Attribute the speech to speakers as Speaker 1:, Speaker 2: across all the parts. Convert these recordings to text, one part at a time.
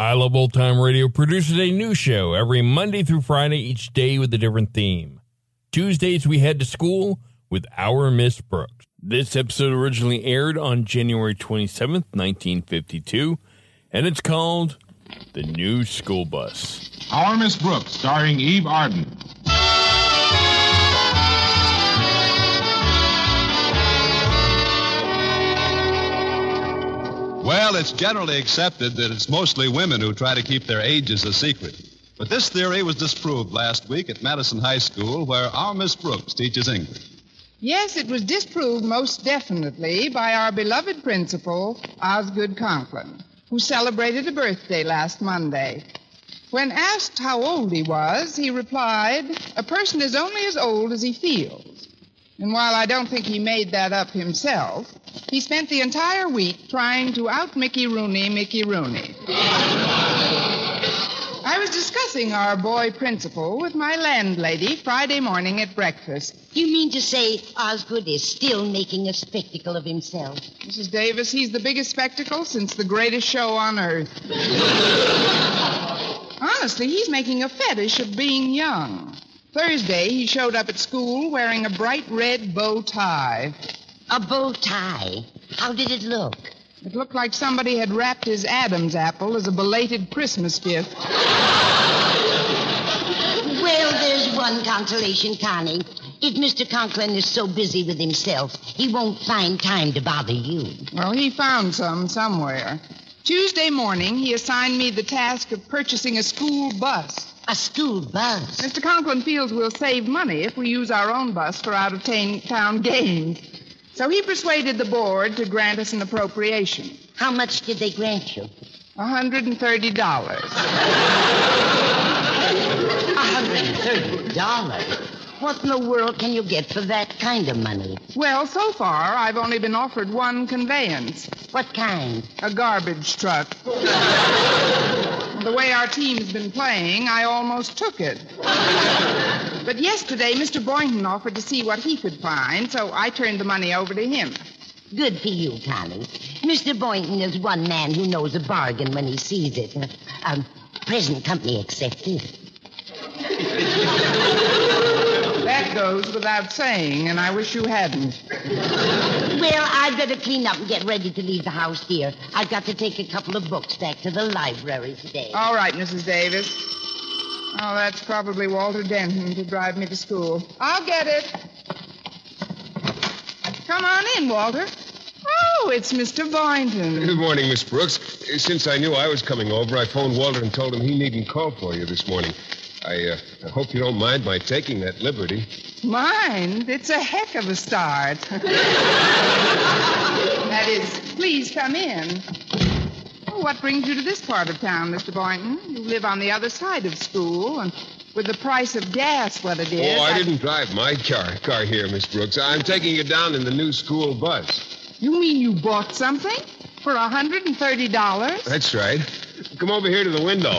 Speaker 1: I Love Old Time Radio produces a new show every Monday through Friday, each day with a different theme. Tuesdays, we head to school with Our Miss Brooks. This episode originally aired on January 27th, 1952, and it's called The New School Bus.
Speaker 2: Our Miss Brooks, starring Eve Arden.
Speaker 3: Well, it's generally accepted that it's mostly women who try to keep their ages a secret. But this theory was disproved last week at Madison High School, where our Miss Brooks teaches English.
Speaker 4: Yes, it was disproved most definitely by our beloved principal, Osgood Conklin, who celebrated a birthday last Monday. When asked how old he was, he replied, A person is only as old as he feels. And while I don't think he made that up himself, he spent the entire week trying to out Mickey Rooney Mickey Rooney. I was discussing our boy principal with my landlady Friday morning at breakfast.
Speaker 5: You mean to say Osgood is still making a spectacle of himself?
Speaker 4: Mrs. Davis, he's the biggest spectacle since the greatest show on earth. Honestly, he's making a fetish of being young. Thursday, he showed up at school wearing a bright red bow tie.
Speaker 5: A bow tie. How did it look?
Speaker 4: It looked like somebody had wrapped his Adam's apple as a belated Christmas gift.
Speaker 5: Well, there's one consolation, Connie. If Mr. Conklin is so busy with himself, he won't find time to bother you.
Speaker 4: Well, he found some somewhere. Tuesday morning, he assigned me the task of purchasing a school bus.
Speaker 5: A school bus.
Speaker 4: Mr. Conklin feels we'll save money if we use our own bus for out of town games. So he persuaded the board to grant us an appropriation.
Speaker 5: How much did they grant you?
Speaker 4: $130.
Speaker 5: $130. What in the world can you get for that kind of money?
Speaker 4: Well, so far, I've only been offered one conveyance
Speaker 5: What kind?
Speaker 4: a garbage truck. The way our team's been playing, I almost took it. But yesterday, Mr. Boynton offered to see what he could find, so I turned the money over to him.
Speaker 5: Good for you, Connie. Mr. Boynton is one man who knows a bargain when he sees it. Um, present company accepted.
Speaker 4: That goes without saying, and I wish you hadn't.
Speaker 5: Well, I'd better clean up and get ready to leave the house, dear. I've got to take a couple of books back to the library today.
Speaker 4: All right, Mrs. Davis. Oh, that's probably Walter Denton to drive me to school. I'll get it. Come on in, Walter. Oh, it's Mr. Boynton.
Speaker 6: Good morning, Miss Brooks. Since I knew I was coming over, I phoned Walter and told him he needn't call for you this morning. I, uh, I hope you don't mind my taking that liberty.
Speaker 4: Mind? It's a heck of a start. that is, please come in. Oh, what brings you to this part of town, Mr. Boynton? You live on the other side of school, and with the price of gas what it is.
Speaker 6: oh, I didn't drive my car, car here, Miss Brooks. I'm taking you down in the new school bus.
Speaker 4: You mean you bought something for a $130?
Speaker 6: That's right. Come over here to the window.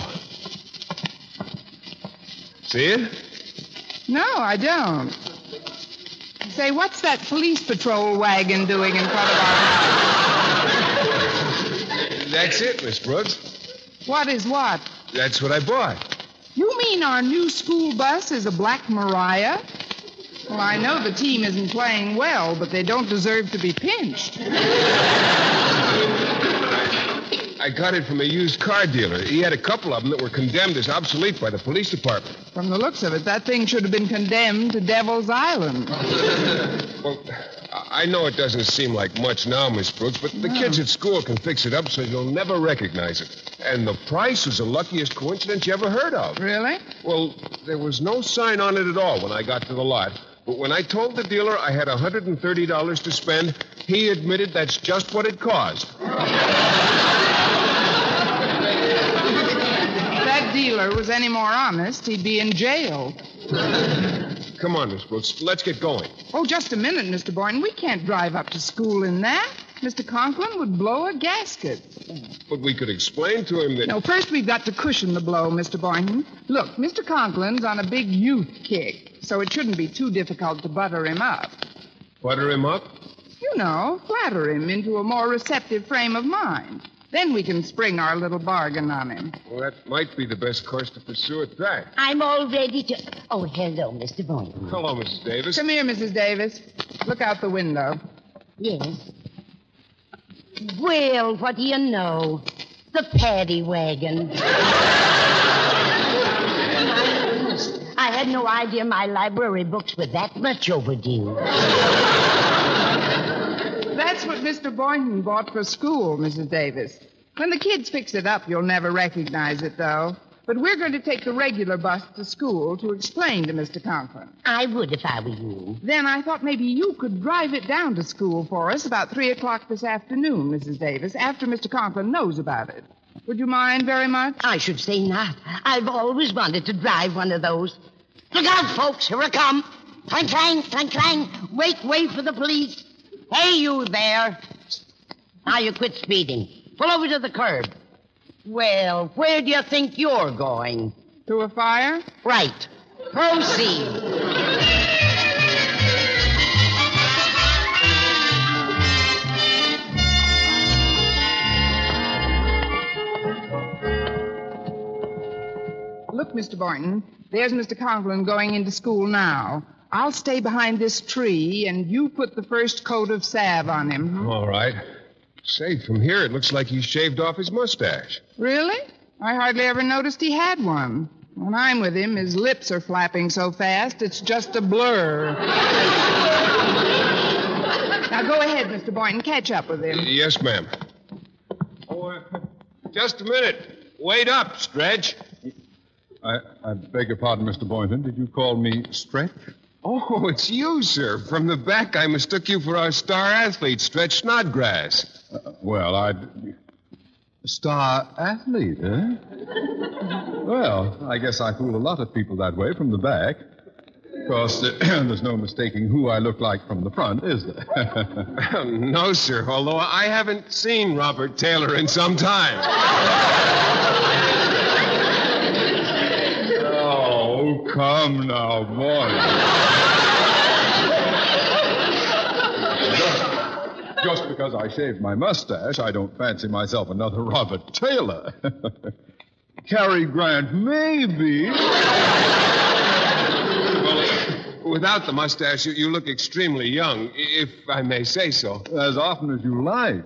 Speaker 6: See it?
Speaker 4: No, I don't. Say, what's that police patrol wagon doing in front of our house?
Speaker 6: That's it, Miss Brooks.
Speaker 4: What is what?
Speaker 6: That's what I bought.
Speaker 4: You mean our new school bus is a Black Maria? Well, I know the team isn't playing well, but they don't deserve to be pinched.
Speaker 6: I got it from a used car dealer. He had a couple of them that were condemned as obsolete by the police department.
Speaker 4: From the looks of it, that thing should have been condemned to Devil's Island.
Speaker 6: Well, I know it doesn't seem like much now, Miss Brooks, but the kids at school can fix it up so you'll never recognize it. And the price was the luckiest coincidence you ever heard of.
Speaker 4: Really?
Speaker 6: Well, there was no sign on it at all when I got to the lot. But when I told the dealer I had $130 to spend, he admitted that's just what it cost.
Speaker 4: If that dealer was any more honest, he'd be in jail.
Speaker 6: Come on, Miss Brooks, let's get going.
Speaker 4: Oh, just a minute, Mr. Boynton. We can't drive up to school in that. Mr. Conklin would blow a gasket.
Speaker 6: But we could explain to him that.
Speaker 4: No, first we've got to cushion the blow, Mr. Boynton. Look, Mr. Conklin's on a big youth kick, so it shouldn't be too difficult to butter him up.
Speaker 6: Butter him up?
Speaker 4: You know, flatter him into a more receptive frame of mind. Then we can spring our little bargain on him.
Speaker 6: Well, that might be the best course to pursue at that.
Speaker 5: I'm all ready to. Oh, hello, Mr. Boynton.
Speaker 6: Hello, Mrs. Davis.
Speaker 4: Come here, Mrs. Davis. Look out the window.
Speaker 5: Yes. Well, what do you know? The paddy wagon. I had no idea my library books were that much overdue.
Speaker 4: That's what Mr. Boynton bought for school, Mrs. Davis. When the kids fix it up, you'll never recognize it, though. But we're going to take the regular bus to school to explain to Mr. Conklin.
Speaker 5: I would if I were you.
Speaker 4: Then I thought maybe you could drive it down to school for us about 3 o'clock this afternoon, Mrs. Davis, after Mr. Conklin knows about it. Would you mind very much?
Speaker 5: I should say not. I've always wanted to drive one of those. Look out, folks. Here I come. Clang, clang, clang, clang. Wait, wait for the police. Hey, you there. Now you quit speeding. Pull over to the curb. Well, where do you think you're going?
Speaker 4: To a fire?
Speaker 5: Right. Proceed.
Speaker 4: Look, Mr. Boynton, there's Mr. Conklin going into school now. I'll stay behind this tree, and you put the first coat of salve on him.
Speaker 6: All right. Say, from here, it looks like he shaved off his mustache.
Speaker 4: Really? I hardly ever noticed he had one. When I'm with him, his lips are flapping so fast, it's just a blur. now go ahead, Mr. Boynton. Catch up with him.
Speaker 6: Yes, ma'am. Oh, uh, just a minute. Wait up, Stretch.
Speaker 7: I, I beg your pardon, Mr. Boynton. Did you call me Stretch?
Speaker 6: Oh, it's you, sir. From the back, I mistook you for our star athlete, Stretch Snodgrass.
Speaker 7: Uh, well, I. Star athlete, eh? well, I guess I fool a lot of people that way from the back. Of course, uh, there's no mistaking who I look like from the front, is there?
Speaker 6: no, sir, although I haven't seen Robert Taylor in some time.
Speaker 7: oh, come now, boy. Just because I shaved my mustache, I don't fancy myself another Robert Taylor. Cary Grant, maybe.
Speaker 6: Well, without the mustache, you, you look extremely young, if I may say so.
Speaker 7: As often as you like.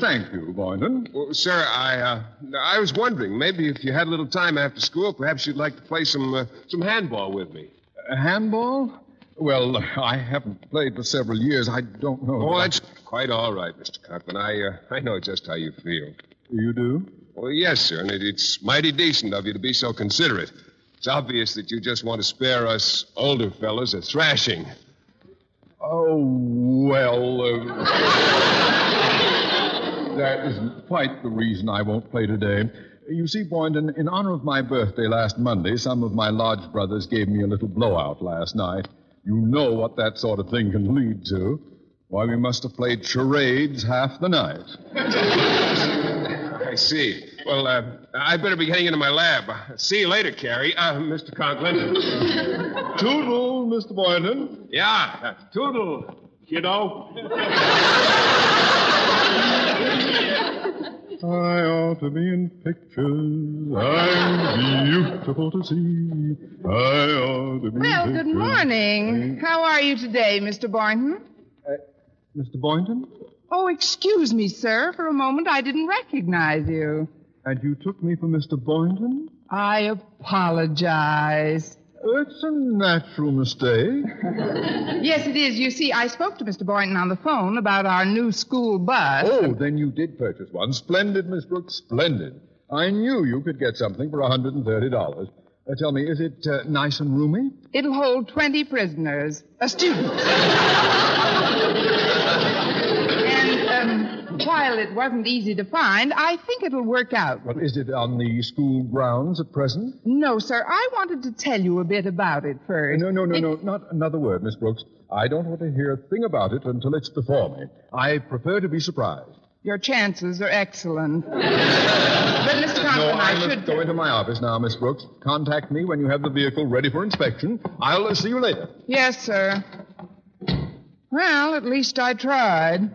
Speaker 7: Thank you, Boynton.
Speaker 6: Well, sir, I uh, I was wondering, maybe if you had a little time after school, perhaps you'd like to play some uh, some handball with me.
Speaker 7: Uh, handball? Well, I haven't played for several years. I don't know.
Speaker 6: Oh, that's quite all right, Mr. Conklin. I uh, I know just how you feel.
Speaker 7: You do?
Speaker 6: Well, yes, sir, and it, it's mighty decent of you to be so considerate. It's obvious that you just want to spare us older fellows a thrashing.
Speaker 7: Oh, well. Uh, that isn't quite the reason I won't play today. You see, Boynton, in honor of my birthday last Monday, some of my lodge brothers gave me a little blowout last night. You know what that sort of thing can lead to. Why, we must have played charades half the night.
Speaker 6: I see. Well, uh, I better be getting into my lab. See you later, Cary. Uh, Mr. Conklin.
Speaker 7: Toodle, Mr. Boynton.
Speaker 6: Yeah, uh, toodle, kiddo.
Speaker 7: I ought to be in pictures. I'm beautiful to see. I ought to be
Speaker 4: Well,
Speaker 7: in
Speaker 4: good
Speaker 7: pictures.
Speaker 4: morning. How are you today, Mr. Boynton?
Speaker 7: Mr. Boynton?
Speaker 4: Oh, excuse me, sir. For a moment I didn't recognize you.
Speaker 7: And you took me for Mr. Boynton?
Speaker 4: I apologize.
Speaker 7: It's a natural mistake.
Speaker 4: Yes, it is. You see, I spoke to Mr. Boynton on the phone about our new school bus.
Speaker 7: Oh, then you did purchase one. Splendid, Miss Brooks, splendid. I knew you could get something for $130. Uh, tell me, is it uh, nice and roomy?
Speaker 4: It'll hold 20 prisoners, a student. and um, while it wasn't easy to find, I think it'll work out.
Speaker 7: Well, is it on the school grounds at present?
Speaker 4: No, sir. I wanted to tell you a bit about it first.
Speaker 7: No, no, no,
Speaker 4: It-
Speaker 7: no, not another word, Miss Brooks. I don't want to hear a thing about it until it's before me. I prefer to be surprised.
Speaker 4: Your chances are excellent. but, Mr. Conklin,
Speaker 7: No, I
Speaker 4: I should.
Speaker 7: go into my office now, Miss Brooks. Contact me when you have the vehicle ready for inspection. I'll uh, see you later.
Speaker 4: Yes, sir. Well, at least I tried.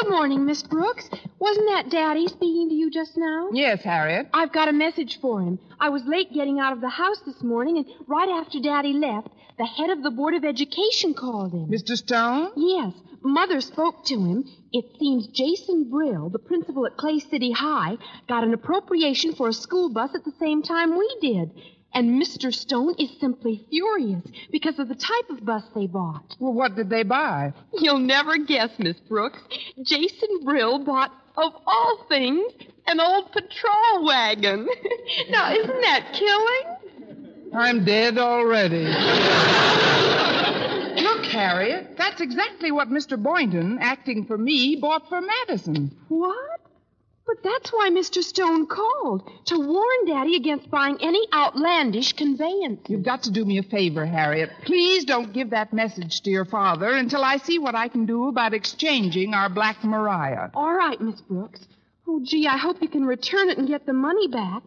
Speaker 8: Good morning, Miss Brooks. Wasn't that Daddy speaking to you just now?
Speaker 4: Yes, Harriet.
Speaker 8: I've got a message for him. I was late getting out of the house this morning, and right after Daddy left, the head of the Board of Education called him.
Speaker 4: Mr. Stone?
Speaker 8: Yes, Mother spoke to him. It seems Jason Brill, the principal at Clay City High, got an appropriation for a school bus at the same time we did. And Mr. Stone is simply furious because of the type of bus they bought.
Speaker 4: Well, what did they buy?
Speaker 8: You'll never guess, Miss Brooks. Jason Brill bought, of all things, an old patrol wagon. now, isn't that killing?
Speaker 4: I'm dead already. Look, Harriet, that's exactly what Mr. Boynton, acting for me, bought for Madison.
Speaker 8: What? But that's why Mr. Stone called, to warn Daddy against buying any outlandish conveyance.
Speaker 4: You've got to do me a favor, Harriet. Please don't give that message to your father until I see what I can do about exchanging our Black Maria.
Speaker 8: All right, Miss Brooks. Oh, gee, I hope you can return it and get the money back.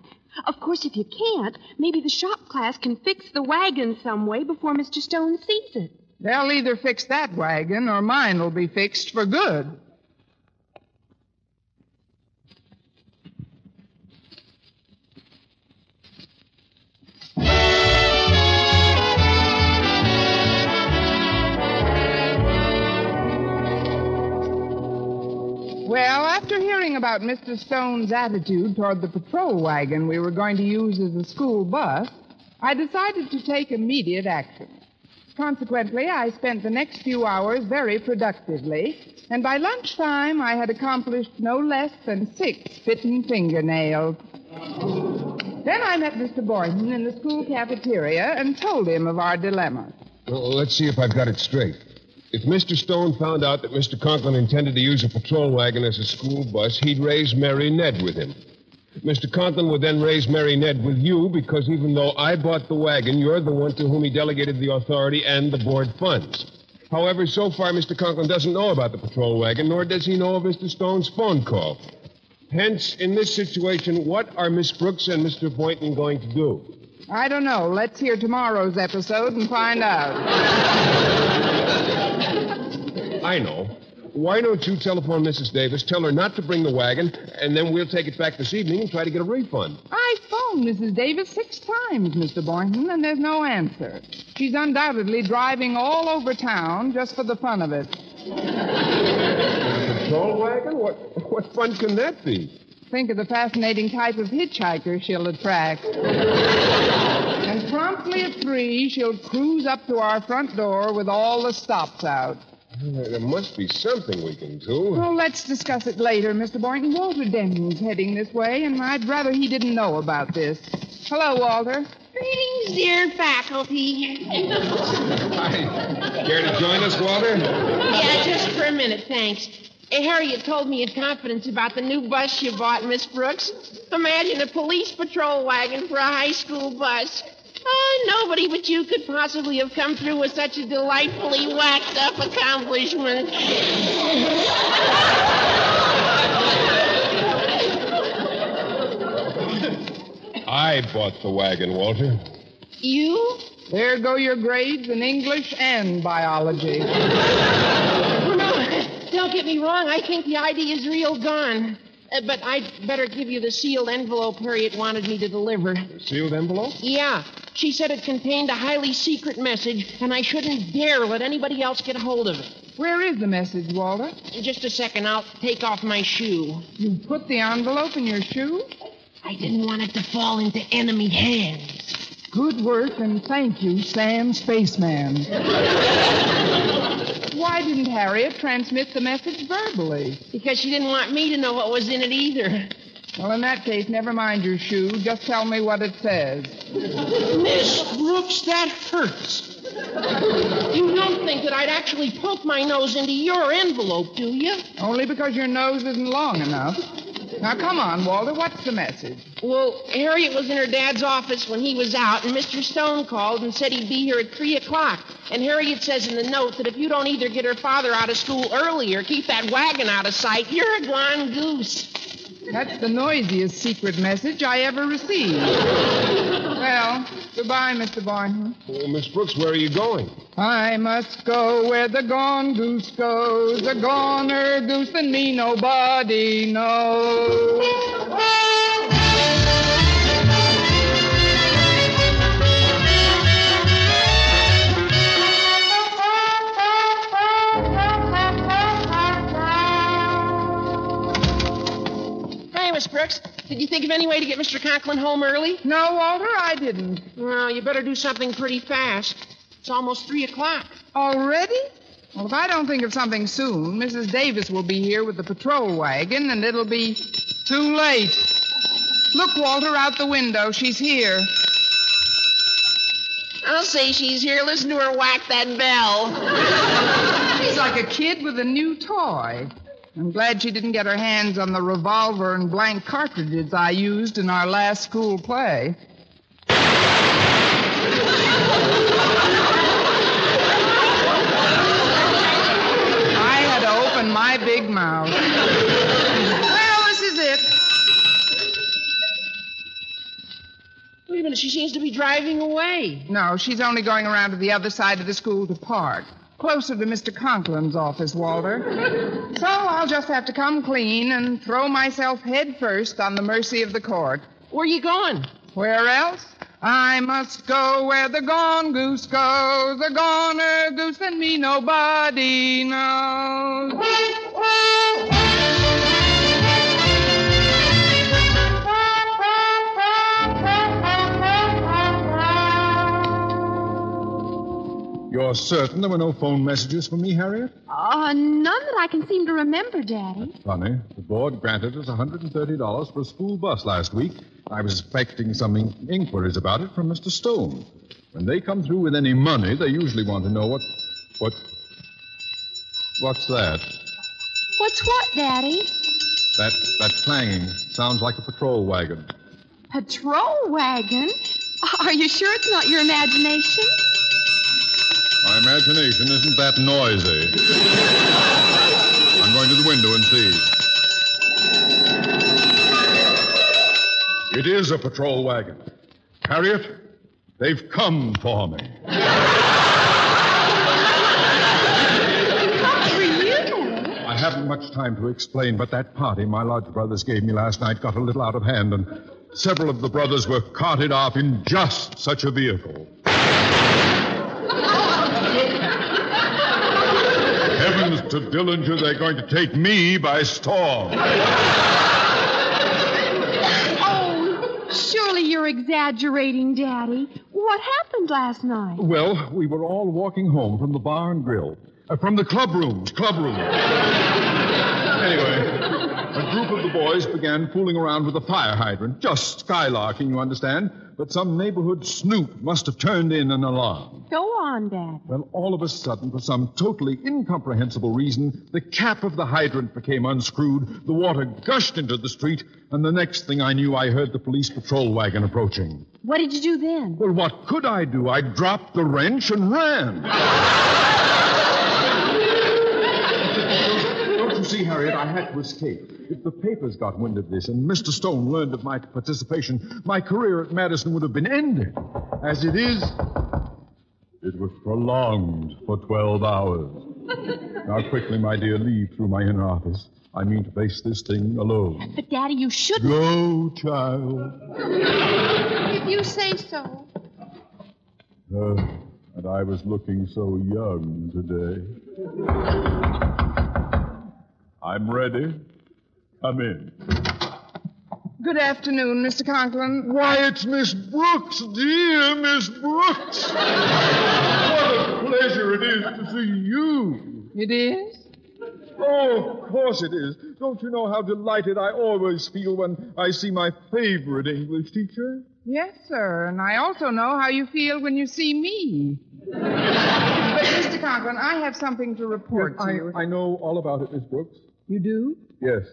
Speaker 8: Of course, if you can't, maybe the shop class can fix the wagon some way before Mr. Stone sees it.
Speaker 4: They'll either fix that wagon or mine will be fixed for good. Well, after hearing about Mr. Stone's attitude toward the patrol wagon we were going to use as a school bus, I decided to take immediate action. Consequently, I spent the next few hours very productively, and by lunchtime I had accomplished no less than six bitten fingernails. Then I met Mr. Boynton in the school cafeteria and told him of our dilemma.
Speaker 6: Well, let's see if I've got it straight. If Mr. Stone found out that Mr. Conklin intended to use a patrol wagon as a school bus, he'd raise Mary Ned with him. Mr. Conklin would then raise Mary Ned with you because even though I bought the wagon, you're the one to whom he delegated the authority and the board funds. However, so far, Mr. Conklin doesn't know about the patrol wagon, nor does he know of Mr. Stone's phone call. Hence, in this situation, what are Miss Brooks and Mr. Boynton going to do?
Speaker 4: I don't know. Let's hear tomorrow's episode and find out.
Speaker 6: I know. Why don't you telephone Mrs. Davis, tell her not to bring the wagon, and then we'll take it back this evening and try to get a refund.
Speaker 4: I phoned Mrs. Davis six times, Mr. Boynton, and there's no answer. She's undoubtedly driving all over town just for the fun of it.
Speaker 6: Patrol wagon? What, what fun can that be?
Speaker 4: Think of the fascinating type of hitchhiker she'll attract. And promptly at three, she'll cruise up to our front door with all the stops out.
Speaker 6: There must be something we can do.
Speaker 4: Well, let's discuss it later, Mr. Boynton. Walter Denton's heading this way, and I'd rather he didn't know about this. Hello, Walter.
Speaker 9: Greetings, dear faculty.
Speaker 6: Hi. Care to join us, Walter?
Speaker 9: yeah, just for a minute, thanks. Harriet told me in confidence about the new bus you bought, Miss Brooks. Imagine a police patrol wagon for a high school bus. Oh, nobody but you could possibly have come through with such a delightfully whacked up accomplishment.
Speaker 6: I bought the wagon, Walter.
Speaker 9: You?
Speaker 4: There go your grades in English and biology.
Speaker 9: No, don't get me wrong. I think the idea is real gone. Uh, but I'd better give you the sealed envelope Harriet wanted me to deliver.
Speaker 6: Sealed envelope?
Speaker 9: Yeah. She said it contained a highly secret message, and I shouldn't dare let anybody else get hold of it.
Speaker 4: Where is the message, Walter?
Speaker 9: In just a second, I'll take off my shoe.
Speaker 4: You put the envelope in your shoe?
Speaker 9: I didn't want it to fall into enemy hands.
Speaker 4: Good work, and thank you, Sam Spaceman. Why didn't Harriet transmit the message verbally?
Speaker 9: Because she didn't want me to know what was in it either.
Speaker 4: Well, in that case, never mind your shoe. Just tell me what it says.
Speaker 9: Miss Brooks, that hurts. You don't think that I'd actually poke my nose into your envelope, do you?
Speaker 4: Only because your nose isn't long enough. Now, come on, Walter. What's the message?
Speaker 9: Well, Harriet was in her dad's office when he was out, and Mr. Stone called and said he'd be here at 3 o'clock. And Harriet says in the note that if you don't either get her father out of school early or keep that wagon out of sight, you're a gone goose.
Speaker 4: That's the noisiest secret message I ever received. well, goodbye, Mr. Boynton.
Speaker 6: Oh, Miss Brooks, where are you going?
Speaker 4: I must go where the gone goose goes. A goner goose than me nobody knows.
Speaker 9: Miss Brooks, did you think of any way to get Mr. Conklin home early?
Speaker 4: No, Walter, I didn't.
Speaker 9: Well, you better do something pretty fast. It's almost 3 o'clock.
Speaker 4: Already? Well, if I don't think of something soon, Mrs. Davis will be here with the patrol wagon, and it'll be too late. Look, Walter, out the window. She's here.
Speaker 9: I'll say she's here. Listen to her whack that bell.
Speaker 4: She's like a kid with a new toy. I'm glad she didn't get her hands on the revolver and blank cartridges I used in our last school play. I had to open my big mouth. Well, this is it.
Speaker 9: Wait a minute, she seems to be driving away.
Speaker 4: No, she's only going around to the other side of the school to park. Closer to Mr. Conklin's office, Walter. So I'll just have to come clean and throw myself head first on the mercy of the court.
Speaker 9: Where you going?
Speaker 4: Where else? I must go where the gone goose goes. A goner goose and me nobody knows.
Speaker 7: You're certain there were no phone messages for me, Harriet?
Speaker 8: Uh, none that I can seem to remember, Daddy.
Speaker 7: Funny. The board granted us $130 for a school bus last week. I was expecting some in- inquiries about it from Mr. Stone. When they come through with any money, they usually want to know what. What. What's that?
Speaker 8: What's what, Daddy?
Speaker 7: That that clanging sounds like a patrol wagon.
Speaker 8: Patrol wagon? Are you sure it's not your imagination?
Speaker 7: My imagination isn't that noisy. I'm going to the window and see. It is a patrol wagon. Harriet, they've come for me.
Speaker 8: For you?
Speaker 7: I haven't much time to explain, but that party my lodge brothers gave me last night got a little out of hand, and several of the brothers were carted off in just such a vehicle. To Dillinger, they're going to take me by storm.
Speaker 8: Oh, surely you're exaggerating, Daddy. What happened last night?
Speaker 7: Well, we were all walking home from the bar and grill. Uh, from the club rooms, club rooms. anyway, a group of the boys began fooling around with a fire hydrant, just skylarking, you understand. But some neighborhood snoop must have turned in an alarm.
Speaker 8: Go on, Dad.
Speaker 7: Well, all of a sudden, for some totally incomprehensible reason, the cap of the hydrant became unscrewed, the water gushed into the street, and the next thing I knew, I heard the police patrol wagon approaching.
Speaker 8: What did you do then?
Speaker 7: Well, what could I do? I dropped the wrench and ran. See, Harriet, I had to escape. If the papers got wind of this and Mr. Stone learned of my participation, my career at Madison would have been ended. As it is, it was prolonged for 12 hours. Now, quickly, my dear, leave through my inner office. I mean to face this thing alone.
Speaker 8: But, Daddy, you shouldn't.
Speaker 7: Go, child.
Speaker 8: If you say so.
Speaker 7: Uh, and I was looking so young today. I'm ready. Come in.
Speaker 4: Good afternoon, Mr. Conklin.
Speaker 7: Why, it's Miss Brooks, dear Miss Brooks. what a pleasure it is to see you.
Speaker 4: It is?
Speaker 7: Oh, of course it is. Don't you know how delighted I always feel when I see my favorite English teacher?
Speaker 4: Yes, sir. And I also know how you feel when you see me. but, Mr. Conklin, I have something to report to
Speaker 7: I,
Speaker 4: you.
Speaker 7: I know all about it, Miss Brooks.
Speaker 4: You do?
Speaker 7: Yes.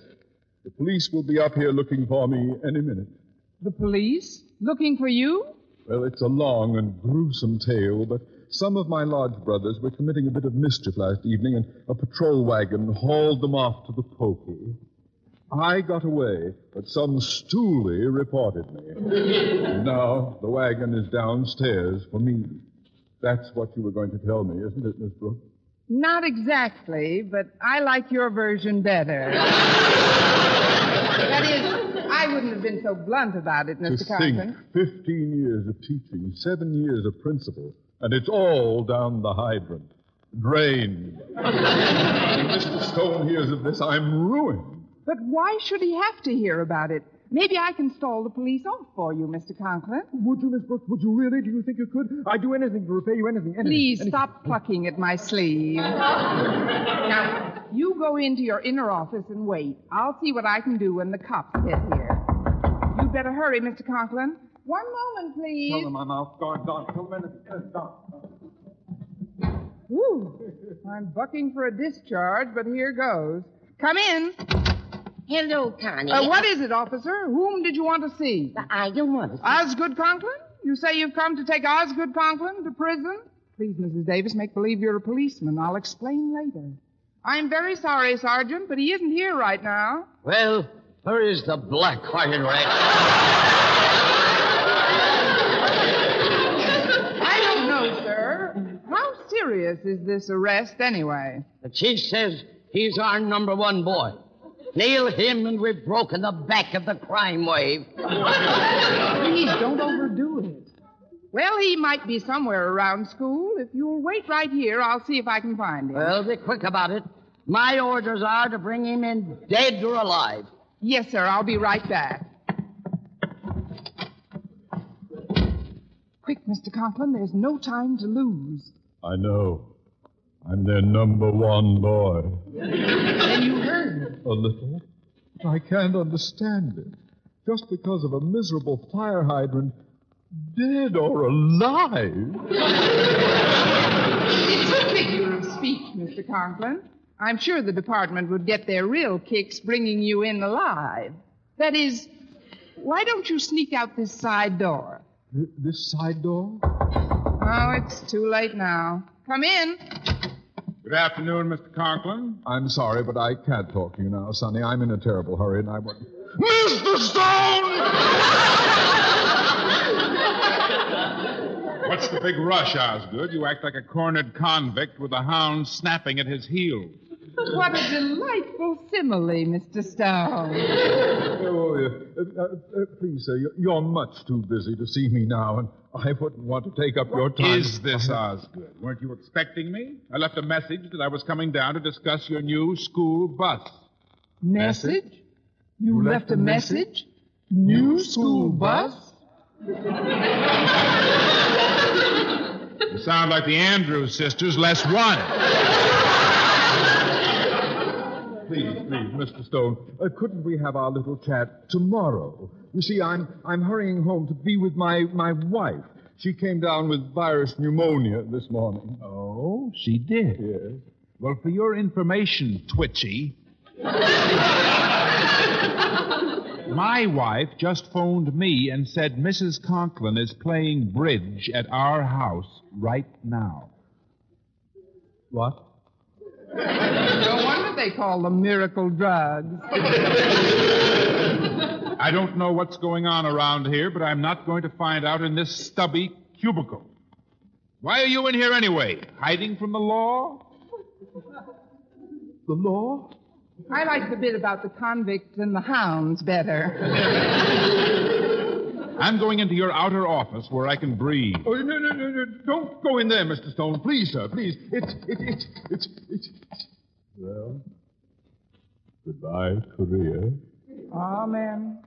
Speaker 7: The police will be up here looking for me any minute.
Speaker 4: The police? Looking for you?
Speaker 7: Well, it's a long and gruesome tale, but some of my lodge brothers were committing a bit of mischief last evening, and a patrol wagon hauled them off to the pokey. I got away, but some stoolie reported me. now the wagon is downstairs for me. That's what you were going to tell me, isn't it, Miss Brooks?
Speaker 4: Not exactly, but I like your version better. that is, I wouldn't have been so blunt about it, Mr.
Speaker 7: to
Speaker 4: Conklin.
Speaker 7: think, 15 years of teaching, seven years of principal, and it's all down the hydrant. Drained. when Mr. Stone hears of this, I'm ruined.
Speaker 4: But why should he have to hear about it? Maybe I can stall the police off for you, Mr. Conklin.
Speaker 7: Would you, Miss Brooks? Would you really? Do you think you could? I'd do anything to repay you, anything, anything.
Speaker 4: Please
Speaker 7: anything.
Speaker 4: stop plucking at my sleeve. now, you go into your inner office and wait. I'll see what I can do when the cops get here. You'd better hurry, Mr. Conklin. One moment, please.
Speaker 7: Tell them I'm outgone, Don. Tell them.
Speaker 4: Whew. I'm bucking for a discharge, but here goes. Come in.
Speaker 5: Hello, Connie.
Speaker 4: Uh, what is it, officer? Whom did you want to see?
Speaker 5: I don't want to see.
Speaker 4: Osgood Conklin? You say you've come to take Osgood Conklin to prison? Please, Mrs. Davis, make believe you're a policeman. I'll explain later. I'm very sorry, Sergeant, but he isn't here right now.
Speaker 10: Well, where is the black-hearted wretch?
Speaker 4: I don't know, sir. How serious is this arrest, anyway?
Speaker 10: The chief says he's our number one boy. Nail him and we've broken the back of the crime wave.
Speaker 4: Please don't overdo it. Well, he might be somewhere around school. If you'll wait right here, I'll see if I can find him.
Speaker 10: Well, be quick about it. My orders are to bring him in dead or alive.
Speaker 4: Yes, sir. I'll be right back. Quick, Mr. Conklin. There's no time to lose.
Speaker 7: I know. I'm their number one boy.
Speaker 4: Then you heard.
Speaker 7: A little. I can't understand it. Just because of a miserable fire hydrant, dead or alive.
Speaker 4: It's a figure of speech, Mr. Conklin. I'm sure the department would get their real kicks bringing you in alive. That is, why don't you sneak out this side door?
Speaker 7: Th- This side door?
Speaker 4: Oh, it's too late now. Come in.
Speaker 2: Good afternoon, Mr. Conklin.
Speaker 7: I'm sorry, but I can't talk to you now, Sonny. I'm in a terrible hurry, and I want. Mr. Stone!
Speaker 2: What's the big rush, Osgood? You act like a cornered convict with a hound snapping at his heels.
Speaker 4: What a delightful simile, Mr. Stone.
Speaker 7: Oh, yeah. Uh, uh, uh, please, sir, you're, you're much too busy to see me now, and I wouldn't want to take up your time.
Speaker 2: Is this Osgood? Weren't you expecting me? I left a message that I was coming down to discuss your new school bus.
Speaker 4: Message? You, left, a message? New school bus?
Speaker 2: You sound like the Andrews sisters, less one.
Speaker 7: Please, please, Mr. Stone, uh, couldn't we have our little chat tomorrow? You see, I'm I'm hurrying home to be with my my wife. She came down with virus pneumonia this morning.
Speaker 2: Oh, she did?
Speaker 7: Yes.
Speaker 2: Well, for your information, Twitchy, my wife just phoned me and said Mrs. Conklin is playing bridge at our house right now.
Speaker 7: What?
Speaker 4: No wonder they call them miracle drugs.
Speaker 2: I don't know what's going on around here, but I'm not going to find out in this stubby cubicle. Why are you in here anyway? Hiding from the law?
Speaker 7: The law?
Speaker 4: I like the bit about the convicts and the hounds better.
Speaker 2: I'm going into your outer office where I can breathe.
Speaker 7: Oh, no, no, no, no. Don't go in there, Mr. Stone. Please, sir, please. It's, it, it, it's, it's. Well, goodbye, Korea.
Speaker 4: Amen.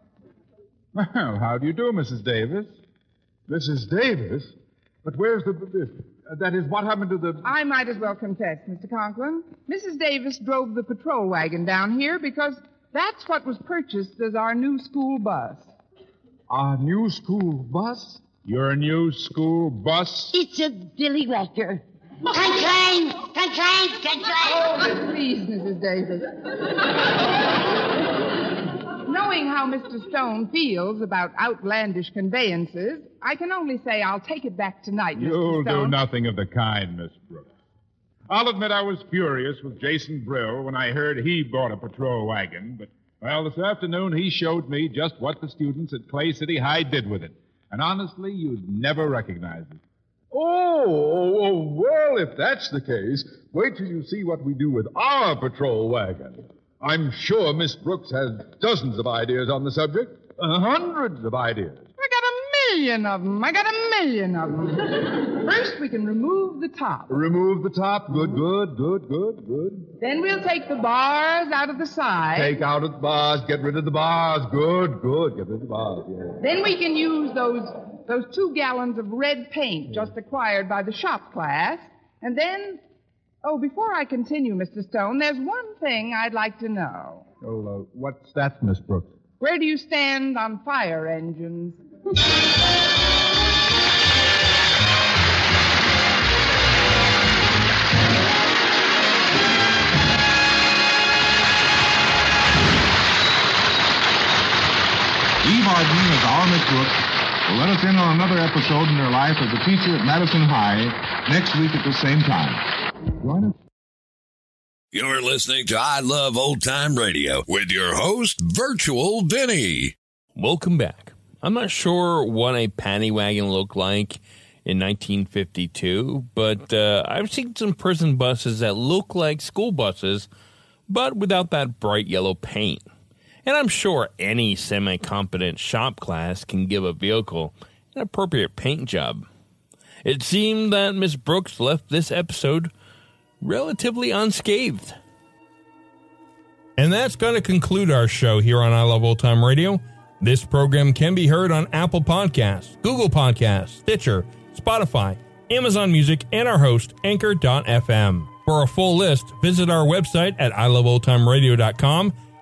Speaker 2: Well, how do you do, Mrs. Davis?
Speaker 7: Mrs. Davis? But where's the. the uh, that is, what happened to the.
Speaker 4: I might as well confess, Mr. Conklin. Mrs. Davis drove the patrol wagon down here because that's what was purchased as our new school bus.
Speaker 7: Our new school bus?
Speaker 2: Your new school bus?
Speaker 5: It's a dilly whacker. Clang, clang, clang.
Speaker 4: Oh, please, Mrs. Davis. Knowing how Mr. Stone feels about outlandish conveyances, I can only say I'll take it back tonight,
Speaker 2: You'll
Speaker 4: Mr. Stone.
Speaker 2: do nothing of the kind, Miss Brooks. I'll admit I was furious with Jason Brill when I heard he bought a patrol wagon, but, well, this afternoon he showed me just what the students at Clay City High did with it. And honestly, you'd never recognize it.
Speaker 7: Oh, oh, oh, well, if that's the case, wait till you see what we do with our patrol wagon. I'm sure Miss Brooks has dozens of ideas on the subject, uh, hundreds of ideas.
Speaker 4: I got a million of them. I got a million of them. First, we can remove the top.
Speaker 7: Remove the top. Good, good, good, good, good.
Speaker 4: Then we'll take the bars out of the side.
Speaker 7: Take out of the bars. Get rid of the bars. Good, good. Get rid of the bars. Yeah.
Speaker 4: Then we can use those those two gallons of red paint just acquired by the shop class. And then, oh, before I continue, Mr. Stone, there's one thing I'd like to know.
Speaker 7: Oh, uh, what's that, Miss Brooks?
Speaker 4: Where do you stand on fire engines?
Speaker 11: Eve Arden as our Miss Brooks will let us in on another episode in their life as a teacher at Madison High next week at the same time. Join us.
Speaker 12: You're listening to I Love Old Time Radio with your host, Virtual Vinny.
Speaker 1: Welcome back. I'm not sure what a paddy wagon looked like in 1952, but uh, I've seen some prison buses that look like school buses, but without that bright yellow paint. And I'm sure any semi competent shop class can give a vehicle an appropriate paint job. It seemed that Miss Brooks left this episode relatively unscathed. And that's going to conclude our show here on I Love Old Time Radio. This program can be heard on Apple Podcasts, Google Podcasts, Stitcher, Spotify, Amazon Music, and our host, Anchor.fm. For a full list, visit our website at iloveoldtimeradio.com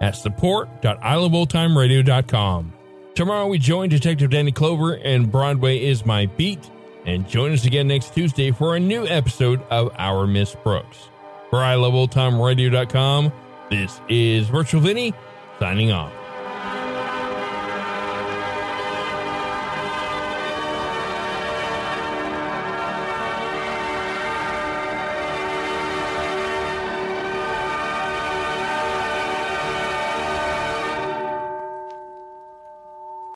Speaker 1: at support.iloveoldtimeradio.com. Tomorrow we join Detective Danny Clover and Broadway is My Beat, and join us again next Tuesday for a new episode of Our Miss Brooks. For iloveoldtimeradio.com, this is Virtual Vinny signing off.